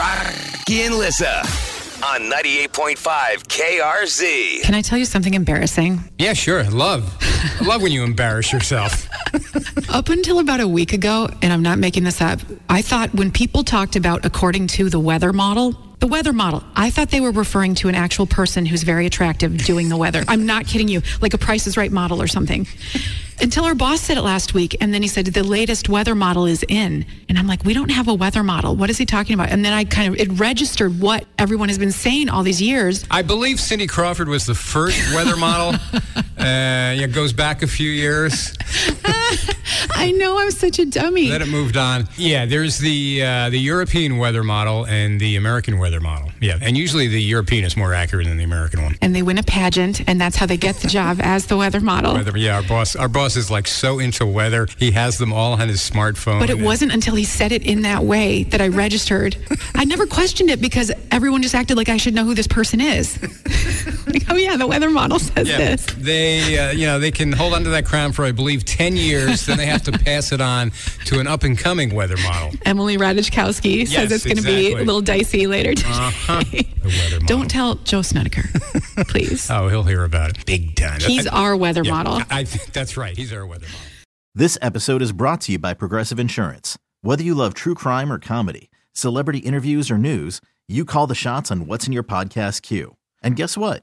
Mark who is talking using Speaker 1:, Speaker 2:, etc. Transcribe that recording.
Speaker 1: Rocky and Lissa on 98.5 KRZ.
Speaker 2: Can I tell you something embarrassing?
Speaker 3: Yeah, sure. Love. I love when you embarrass yourself.
Speaker 2: Up until about a week ago, and I'm not making this up, I thought when people talked about according to the weather model, the weather model, I thought they were referring to an actual person who's very attractive doing the weather. I'm not kidding you, like a Price is Right model or something. Until our boss said it last week, and then he said the latest weather model is in, and I'm like, we don't have a weather model. What is he talking about? And then I kind of it registered what everyone has been saying all these years.
Speaker 3: I believe Cindy Crawford was the first weather model. Uh, it goes back a few years.
Speaker 2: I know I'm such a dummy.
Speaker 3: Then it moved on. Yeah, there's the uh, the European weather model and the American weather model. Yeah, and usually the European is more accurate than the American one.
Speaker 2: and they win a pageant, and that's how they get the job as the weather model.
Speaker 3: Weather, yeah, our boss, our boss is like so into weather. He has them all on his smartphone.
Speaker 2: But it wasn't until he said it in that way that I registered. I never questioned it because everyone just acted like I should know who this person is. like, oh yeah, the weather model says
Speaker 3: Yeah,
Speaker 2: this.
Speaker 3: they, uh, you know, they can hold on to that crown for, I believe, ten years. then they have to pass it on to an up and coming weather model.
Speaker 2: Emily Ratajkowski says
Speaker 3: Yes,
Speaker 2: it's going to be a little dicey later today.
Speaker 3: Uh-huh. The weather model.
Speaker 2: Don't tell Joe Snedeker, please.
Speaker 3: Oh, he'll hear about it big time.
Speaker 2: He's
Speaker 3: I-
Speaker 2: our weather
Speaker 3: yeah,
Speaker 2: model.
Speaker 3: I, I think that's right. He's our weather model.
Speaker 4: This episode is brought to you by Progressive Insurance. Whether you love true crime or comedy, celebrity interviews or news, you call the shots on what's in your podcast queue. And guess what?